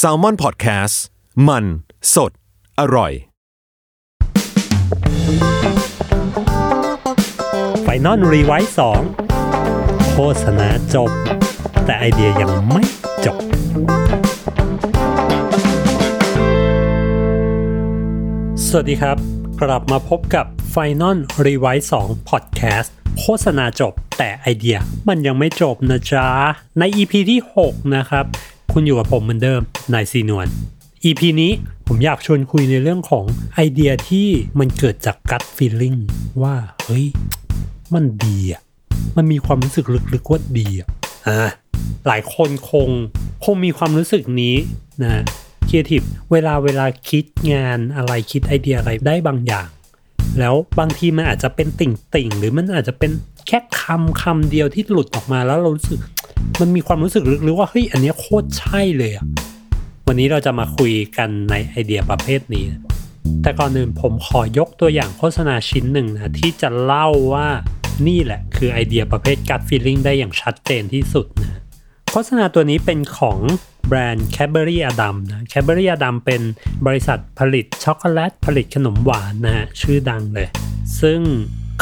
Salmon Podcast มัน สด อร่อย Final Revise สองโฆษณาจบ แต่ไอเดียยังไม่จบ สวัสดีครับ กลับมาพบกับ Final r e v i s e 2 Podcast โฆษณาจบแต่ไอเดียมันยังไม่จบนะจ๊ะ ใน EP ที่ 6 นะครับ คุณอยู่กับผมเหมือนเดิมนายซีนวล EP นี้ผมอยากชวนคุยในเรื่องของไอเดียที่มันเกิดจาก gut feeling ว่าเฮ้ยมันดีอะมันมีความรู้สึกลึกๆว่าดีอะหลายคนคงคงมีความรู้สึกนี้นะครีเอทีฟเวลาเวลาคิดงานอะไรคิดไอเดียอะไรได้บางอย่าง แล้วบางทีมันอาจจะเป็นติ่งติ่งๆหรือมันอาจจะเป็นแค่คำคำเดียวที่หลุดออกมาแล้วเรารู้สึก มันมีความรู้สึกลึกๆว่าเฮ้ยอันนี้โคตรใช่เลยอะวันนี้เราจะมาคุยกันในไอเดียประเภทนี้ แต่ก่อนอื่นผมขอยกตัวอย่างโฆษณาชิ้นหนึ่งนะที่จะเล่าว่านี่แหละคือไอเดียประเภท gut feeling ได้อย่างชัดเจนที่สุดนะโฆษณาตัวนี้เป็นของแบรนด์ Cadbury Adam นะ Cadbury Adam เป็นบริษัทผลิตช็อกโกแลตผลิตขนมหวานนะฮะชื่อดังเลย ซึ่ง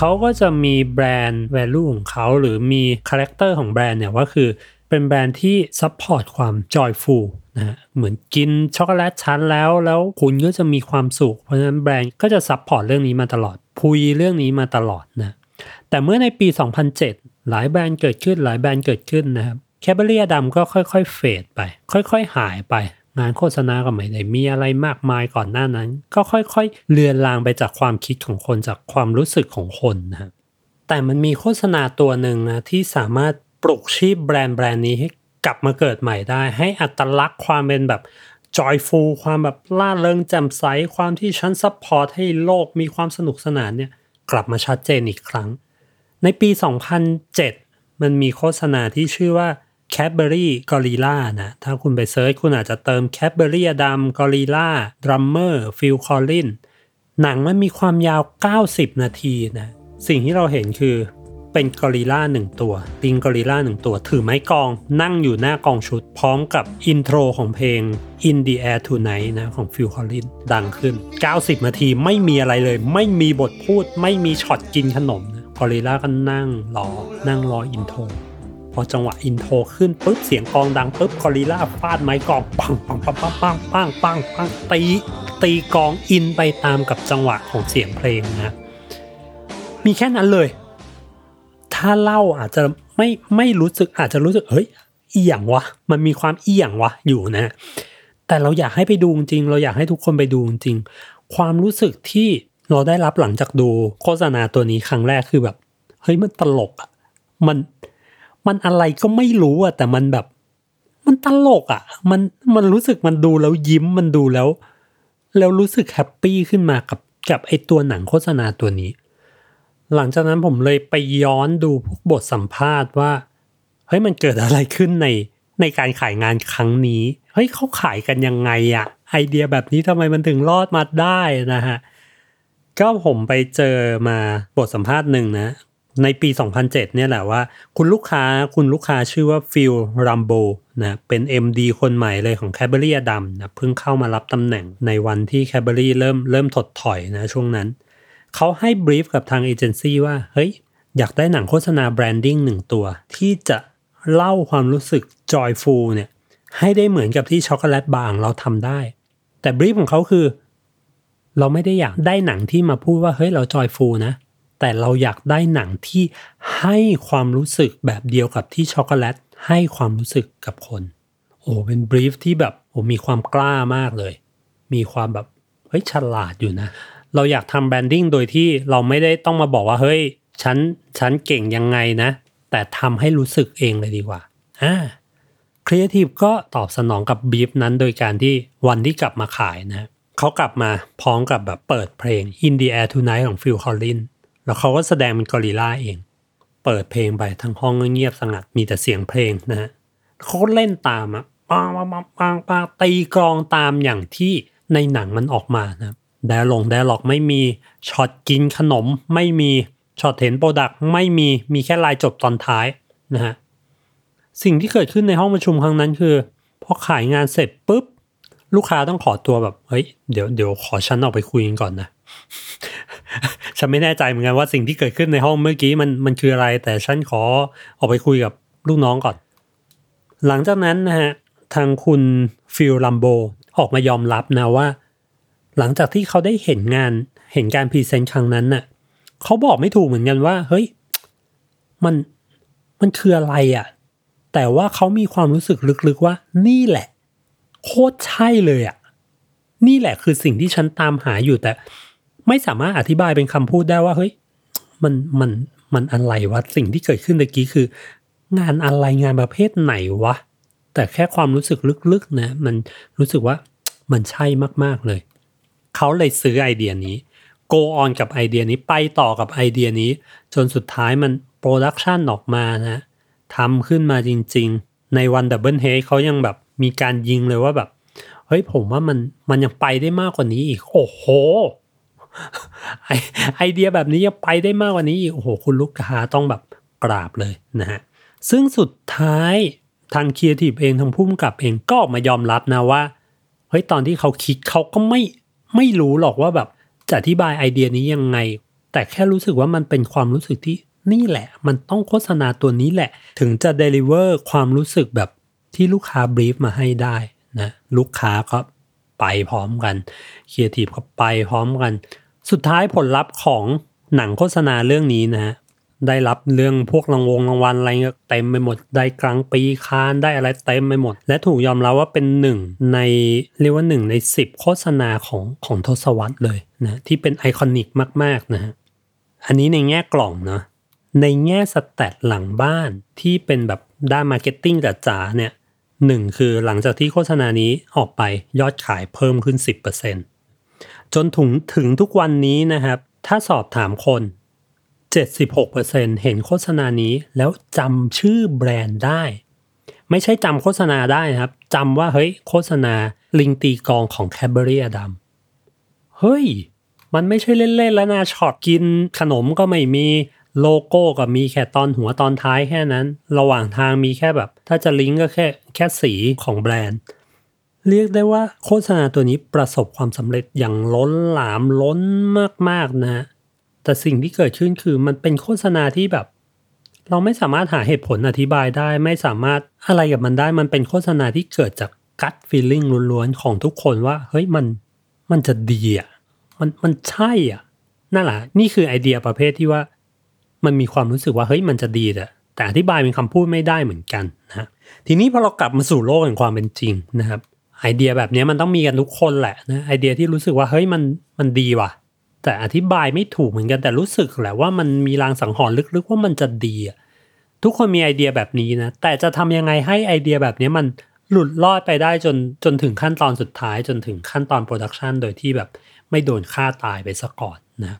เขาก็จะมีแบรนด์ value ของเขาหรือมีคาแรคเตอร์ของแบรนด์เนี่ยว่าคือเป็นแบรนด์ที่ support ความ joyful นะฮะเหมือนกินช็อกโกแลตชั้นแล้วแล้วคุณก็จะมีความสุข เพราะฉะนั้นแบรนด์ก็จะ support เรื่องนี้มาตลอดพูดเรื่องนี้มาตลอดนะแต่เมื่อในปี 2007 หลายแบรนด์เกิดขึ้นหลายแบรนด์เกิดขึ้นนะครับ Cadbury ดำก็ค่อยๆ fade ไป ค่อยๆ หายไป งานโฆษณาก็ไม่ได้มีอะไรมากมายก่อนหน้านั้น ก็ค่อยๆ เลือนลางไปจากความคิดของคนจากความรู้สึกของคนนะแต่มันมีโฆษณาตัวหนึ่งนะที่สามารถปลุกชีพแบรนด์แบรนด์นี้ให้กลับมาเกิดใหม่ได้ ให้อัตลักษณ์ความเป็นแบบ joyful ความแบบร่าเริงแจ่มใสความที่ฉัน support ให้โลกมีความสนุกสนานเนี่ยกลับมาชัดเจนอีกครั้ง ในปี 2007 มันมีโฆษณาที่ชื่อว่า Cadbury Gorilla นะถ้าคุณไป search คุณอาจจะเติม Cadbury ดำ Gorilla Drummer Phil Collins หนังมันมีความยาว 90 นาทีนะสิ่งที่เราเห็นคือเป็นกอริลลาหนึ่งตัวลิงกอริลลาหนึ่งตัว ถือไม้กลอง นั่งอยู่หน้ากลองชุด พร้อมกับ intro ของเพลง In the Air Tonight นะของ Phil Collins ดังขึ้น 90 นาทีไม่มีอะไรเลย ไม่มีบทพูดไม่มีช็อตกินขนมนะกอริลลาก็นั่งรอนั่งรอ intro พอจังหวะ intro ขึ้นปุ๊บเสียงกลองดังปุ๊บกอริลลาฟาดไม้กลองปังปังปังปังปังปังปังปังตีตีกลองอินไปตามกับจังหวะของเสียงเพลงนะมีแค่นั้นเลย ถ้าเล่าอาจจะไม่ไม่รู้สึกอาจจะรู้สึกเฮ้ยอิหยังวะมันมีความอิหยังวะอยู่นะ แต่เราอยากให้ไปดูจริง เราอยากให้ทุกคนไปดูจริง ความรู้สึกที่เราได้รับหลังจากดูโฆษณาตัวนี้ครั้งแรกคือแบบ เฮ้ยมันตลกอะมัน มันอะไรก็ไม่รู้อะแต่มันแบบ มันตลกอะมันมันรู้สึกมันดูแล้วยิ้มมันดูแล้ว แล้วรู้สึกแฮปปี้ขึ้นมากับกับไอตัวหนังโฆษณาตัวนี้ หลังจากนั้นผมเลยไปย้อนดูพวกบทสัมภาษณ์ว่าเฮ้ยมันเกิดอะไรขึ้นในในการขายงานครั้งนี้เฮ้ยเขาขายกันยังไงอะไอเดียแบบนี้ทำไมมันถึงรอดมาได้นะฮะก็ผมไปเจอมาบทสัมภาษณ์หนึ่งนะ ในปี 2007 เนี่ยแหละว่า คุณลูกค้าคุณลูกค้าชื่อว่า Phil Rumbol นะเป็น MD คนใหม่เลยของ c a d b u r y ดำนะเพิ่งเข้ามารับตำแหน่งในวันที่ c a d b u r y เริ่มเริ่มถดถอยนะช่วงนั้น เขาให้ brief กับทางเอเจนซี่ว่า เฮ้ย อยากได้หนังโฆษณา branding หนึ่งตัว ที่จะเล่าความรู้สึก joyful เนี่ยให้ได้เหมือนกับที่ช็อกโกแลตบาร์ของเราทำได้ แต่ brief ของเขาคือ เราไม่ได้อยากได้หนังที่มาพูดว่าเฮ้ยเราจอยฟูนะ แต่เราอยากได้หนังที่ให้ความรู้สึกแบบเดียวกับที่ช็อกโกแลตให้ความรู้สึกกับคน โอ้เป็น brief ที่แบบโอ้มีความกล้ามากเลย มีความแบบเฮ้ยฉลาดอยู่นะ เราอยากทำ branding โดยที่เราไม่ได้ต้องมาบอกว่าเฮ้ยฉันฉันเก่งยังไงนะ แต่ทำให้รู้สึกเองเลยดีกว่าอ่าครีเอทีฟก็ตอบสนองกับบีฟนั้นโดยการที่วันที่กลับมาขายนะเขากลับมาพร้อมกับแบบเปิดเพลง In the Air Tonight ของ Phil Collins แล้วเขาก็แสดงเป็นกอริลลาเอง เปิดเพลงไปทั้งห้องเงียบสงัดมีแต่เสียงเพลงนะฮะเขาก็เล่นตามอะปังปังปังปังปังตีกลองตามอย่างที่ในหนังมันออกมานะdialogue dialogue ไม่มีช็อตกินขนม ไม่มีช็อตเห็น product ไม่มีมีแค่ลายจบตอนท้ายนะฮะสิ่งที่เกิดขึ้นในห้องประชุมครั้งนั้นคือพพอขายงานเสร็จปุ๊บ ลูกค้าต้องขอตัวแบบเฮ้ยเดี๋ยวเดี๋ยวขอฉันออกไปคุยกันก่อนนะ ฉันไม่แน่ใจเหมือนกันว่าสิ่งที่เกิดขึ้นในห้องเมื่อกี้มันมันคืออะไร แต่ฉันขอออกไปคุยกับลูกน้องก่อน หลังจากนั้นนะฮะทางคุณ Phil Rumbol ออกมายอมรับนะว่า หลังจากที่เขาได้เห็นงานเห็นการ present ครั้งนั้นน่ะเขาบอกไม่ถูกเหมือนกันว่า เฮ้ย มันมันคืออะไรอะ่ะ แต่ว่าเขามีความรู้สึกลึกๆว่า นี่แหละ โคตรใช่เลยอะ่ะ นี่แหละคือสิ่งที่ฉันตามหาอยู่แต่ ไม่สามารถอธิบายเป็นคำพูดได้ว่าเฮ้ยมันมันมันอะไรวะสิ่งที่เกิดขึ้นตะกี้คือ งานอะไรงานประเภทไหนวะ แต่แค่ความรู้สึกลึกๆนะมันรู้สึกว่ามันใช่มากๆเลย เขาเลยซื้อไอเดียนี้ go on กับไอเดียนี้ไปต่อกับไอเดียนี้ จนสุดท้ายมัน production ออกมานะทำขึ้นมาจริง ๆ ในวัน double head เขายังแบบมีการยิงเลยว่าแบบ เฮ้ยผมว่ามันมันยังไปได้มากกว่านี้อีก โอ้โห ไอเดียแบบนี้ยังไปได้มากกว่านี้อีกโอ้โหคุณลูกค้าต้องแบบกราบเลยนะฮะซึ่งสุดท้ายทางครีเอทีฟเองทางผู้กำกับเองก็ออกมายอมรับนะว่าเฮ้ยตอนที่เขาคิดเขาก็ไม่ไม่รู้หรอกว่าแบบจะอธิบายไอเดียนี้ยังไง แต่แค่รู้สึกว่ามันเป็นความรู้สึกที่นี่แหละ มันต้องโฆษณาตัวนี้แหละ ถึงจะ deliver ความรู้สึกแบบที่ลูกค้า brief มาให้ได้นะลูกค้าก็ไปพร้อมกันครีเอทีฟก็ไปพร้อมกัน สุดท้ายผลลัพธ์ของหนังโฆษณาเรื่องนี้นะฮะได้รับเรื่องพวกรางวงรางวัลอะไรเต็มไปหมด ได้ Grand Prix Cannes ได้อะไรเต็มไปหมด และถูกยอมรับว่าเป็นหนึ่งในเรียกว่าหนึ่งในสิบโฆษณาของของทศวรรษเลยนะที่เป็น iconic มากๆนะฮะอันนี้ในแง่กล่องเนาะในแง่ stat หลังบ้านที่เป็นแบบด้าน marketing จ๋าเนี่ยหนึ่งคือหลังจากที่โฆษณานี้ออกไปยอดขายเพิ่มขึ้น 10% จนถึงถึงทุกวันนี้นะครับ ถ้าสอบถามคน 76%เห็นโฆษณานี้แล้วจำชื่อแบรนด์ได้ ไม่ใช่จำโฆษณาได้นะครับจำว่าเฮ้ยโฆษณาลิงตีกลองของ Cadbury อดัมเฮ้ย มันไม่ใช่เล่นๆแล้วนะช็อตกินขนมก็ไม่มีโลโก้ก็มีแค่ตอนหัวตอนท้ายแค่นั้น ระหว่างทางมีแค่แบบ ถ้าจะลิงก์ก็แค่แค่สีของแบรนด์ เรียกได้ว่าโฆษณาตัวนี้ประสบความสำเร็จอย่างล้นหลามล้นมากๆนะ แต่สิ่งที่เกิดขึ้นคือมันเป็นโฆษณาที่แบบ เราไม่สามารถหาเหตุผลอธิบายได้ ไม่สามารถอะไรกับมันได้ มันเป็นโฆษณาที่เกิดจากกัดฟีลลิ่งล้วนๆของทุกคนว่า เฮ้ยมันมันจะดีอะมันมันใช่อะนั่นแหละนี่คือไอเดียประเภทที่ว่า มันมีความรู้สึกว่าเฮ้ยมันจะดีแต่แต่อธิบายเป็นคำพูดไม่ได้เหมือนกันนะทีนี้พอเรากลับมาสู่โลกแห่งความเป็นจริงนะครับ ไอเดียแบบนี้มันต้องมีกันทุกคนแหละนะไอเดียที่รู้สึกว่าเฮ้ยมันมันดีว่ะ แต่อธิบายไม่ถูกเหมือนกันแต่รู้สึกแหละว่ามันมีลางสังหรณ์ลึกๆว่ามันจะดีทุกคนมีไอเดียแบบนี้นะแต่จะทำยังไงให้ไอเดียแบบนี้มันหลุดลอดไปได้จนจนถึงขั้นตอนสุดท้ายจนถึงขั้นตอน production โดยที่แบบไม่โดนฆ่าตายไปซะก่อนนะ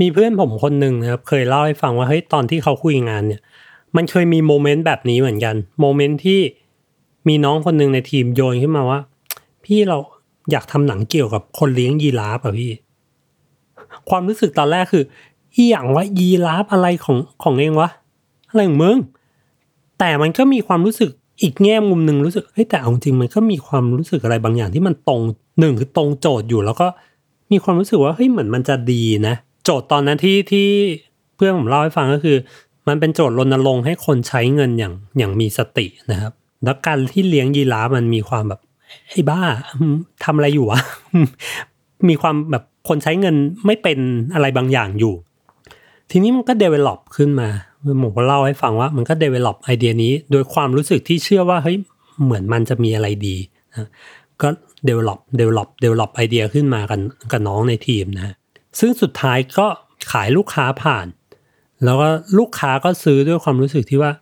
มีเพื่อนผมคนหนึ่งนะครับเคยเล่าให้ฟังว่าเฮ้ยตอนที่เขาคุยงานเนี่ย มันเคยมีโมเมนต์แบบนี้เหมือนกันโมเมนต์ที่ มีน้องคนหนึ่งในทีมโยนขึ้นมาว่า พี่เราอยากทำหนังเกี่ยวกับคนเลี้ยงยีราฟอะพี่ ความรู้สึกตอนแรกคืออีอย่างว่ายีราฟอะไรของของเองวะอะไรของมึงแต่มันก็มีความรู้สึกอีกแง่มุมหนึ่งรู้สึกเฮ้ยแต่เอาจริงมันก็มีความรู้สึกอะไรบางอย่างที่มันตรงหนึ่งคือตรงโจทย์อยู่แล้วก็มีความรู้สึกว่าเฮ้ยเหมือนมันจะดีนะ โจทย์ตอนนั้นที่ที่เพื่อนผมเล่าให้ฟังก็คือ มันเป็นโจทย์รณรงค์ให้คนใช้เงินอย่างอย่างมีสตินะครับ แล้วการที่เลี้ยงยีราฟมันมีความแบบไอ้บ้าทำอะไรอยู่วะมีความแบบคนใช้เงินไม่เป็นอะไรบางอย่างอยู่ ทีนี้มันก็ develop ขึ้นมาผมก็เล่าให้ฟังว่ามันก็ develop ไอเดียนี้ โดยความรู้สึกที่เชื่อว่าเฮ้ยเหมือนมันจะมีอะไรดีนะก็ develop develop develop ไอเดียขึ้นมากันกับน้องในทีมนะซึ่งสุดท้ายก็ขายลูกค้าผ่าน แล้วก็ลูกค้าก็ซื้อด้วยความรู้สึกที่ว่า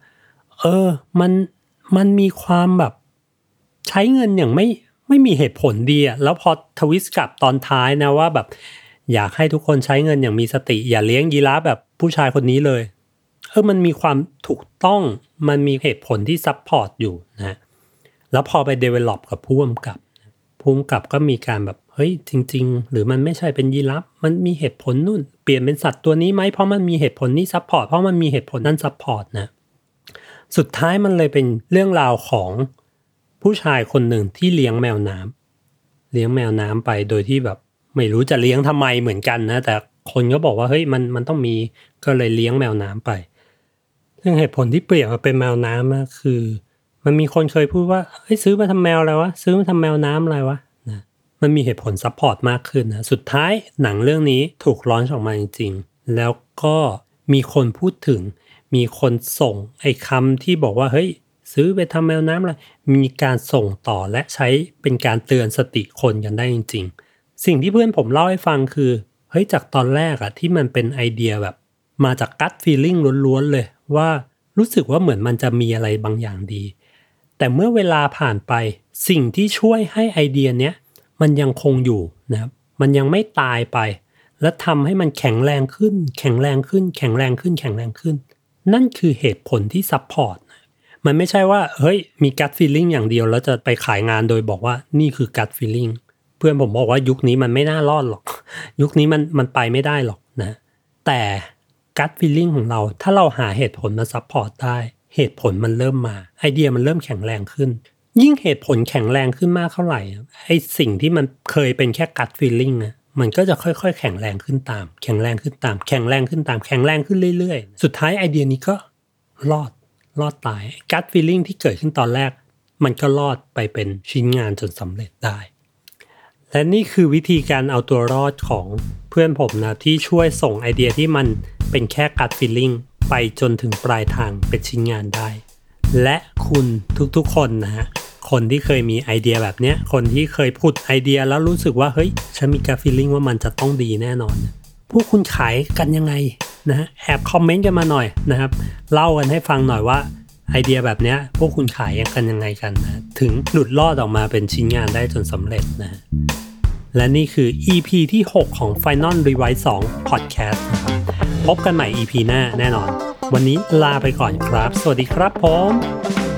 เออ มัน มันมีความแบบใช้เงินอย่างไม่ไม่มีเหตุผลดีอะแล้วพอทวิสต์กลับตอนท้ายนะว่าแบบ อยากให้ทุกคนใช้เงินอย่างมีสติ อย่าเลี้ยงยีราฟแบบผู้ชายคนนี้เลยเออมันมีความถูกต้องมันมีเหตุผลที่ support อยู่นะแล้วพอไป develop กับผู้กำกับผู้กำกับก็มีการแบบเฮ้ยจริง ๆ หรือมันไม่ใช่เป็นยีราฟมันมีเหตุผลนู่น เปลี่ยนเป็นสัตว์ตัวนี้ไหมเพราะมันมีเหตุผลนี้ support เพราะมันมีเหตุผลนั่น support นะ สุดท้ายมันเลยเป็นเรื่องราวของผู้ชายคนหนึ่งที่เลี้ยงแมวน้ำเลี้ยงแมวน้ำไปโดยที่แบบ ไม่รู้จะเลี้ยงทำไมเหมือนกันนะ แต่คนก็บอกว่าเฮ้ยมันมันต้องมีก็เลยเลี้ยงแมวน้ำไปซึ่งเหตุผลที่เปลี่ยนมาเป็นแมวน้ำนะคือ มันมีคนเคยพูดว่าเฮ้ยซื้อมาทำแมวอะไรวะซื้อมาทำแมวน้ำอะไรวะนะมันมีเหตุผล support มากขึ้นนะสุดท้ายหนังเรื่องนี้ถูกร้อนออกมาจริงๆแล้วก็ มีคนพูดถึง มีคนส่งไอ้คำที่บอกว่าเฮ้ย ซื้อไปทำแมวน้ำอะไรมีการส่งต่อและใช้เป็นการเตือนสติคนกันได้จริง ๆ สิ่งที่เพื่อนผมเล่าให้ฟังคือเฮ้ยจากตอนแรกอะที่มันเป็นไอเดียแบบ มาจาก gut feeling ล้วนๆเลยว่ารู้สึกว่าเหมือนมันจะมีอะไรบางอย่างดี แต่เมื่อเวลาผ่านไปสิ่งที่ช่วยให้ไอเดียเนี้ยมันยังคงอยู่นะครับมันยังไม่ตายไป และทำให้มันแข็งแรงขึ้น แข็งแรงขึ้น แข็งแรงขึ้น แข็งแรงขึ้น นั่นคือเหตุผลที่ support มันไม่ใช่ว่าเฮ้ยมี gut feeling อย่างเดียวแล้วจะไปขายงานโดยบอกว่านี่คือ gut feeling เพื่อนผมบอกว่ายุคนี้มันไม่น่ารอดหรอก ยุคนี้มันมันไปไม่ได้หรอกนะ แต่ gut feeling ของเราถ้าเราหาเหตุผลมา support ได้เหตุผลมันเริ่มมา ไอเดียมันเริ่มแข็งแรงขึ้น ยิ่งเหตุผลแข็งแรงขึ้นมากเท่าไหร่ไอสิ่งที่มันเคยเป็นแค่ gut feeling นะ มันก็จะค่อยๆ แข็งแรงขึ้นตาม แข็งแรงขึ้นตาม แข็งแรงขึ้นตาม แข็งแรงขึ้นเรื่อยๆ สุดท้ายไอเดียนี้ก็รอด รอดตายกัตฟีลลิ่งที่เกิดขึ้นตอนแรก มันก็รอดไปเป็นชิ้นงานจนสำเร็จได้ และนี่คือวิธีการเอาตัวรอดของเพื่อนผมนะที่ช่วยส่งไอเดียที่มันเป็นแค่กัดฟีลลิ่งไปจนถึงปลายทางเป็นชิ้นงานได้ และคุณทุกๆคนนะฮะ คนที่เคยมีไอเดียแบบเนี้ย คนที่เคยพูดไอเดียแล้วรู้สึกว่าเฮ้ย ฉันมีกัดฟีลลิ่งว่ามันจะต้องดีแน่นอน พวกคุณขายกันยังไงนะฮะแอบคอมเมนต์กันมาหน่อยนะครับ เล่ากันให้ฟังหน่อยว่าไอเดียแบบเนี้ยพวกคุณขายกันยังไงกันนะถึงหลุดลอดออกมาเป็นชิ้นงานได้จนสำเร็จนะฮะและนี่คือ EP ที่ 6 ของ Final Rewrite 2 Podcast นะครับพบกันใหม่ EP หน้าแน่นอน วันนี้ลาไปก่อนครับ สวัสดีครับผม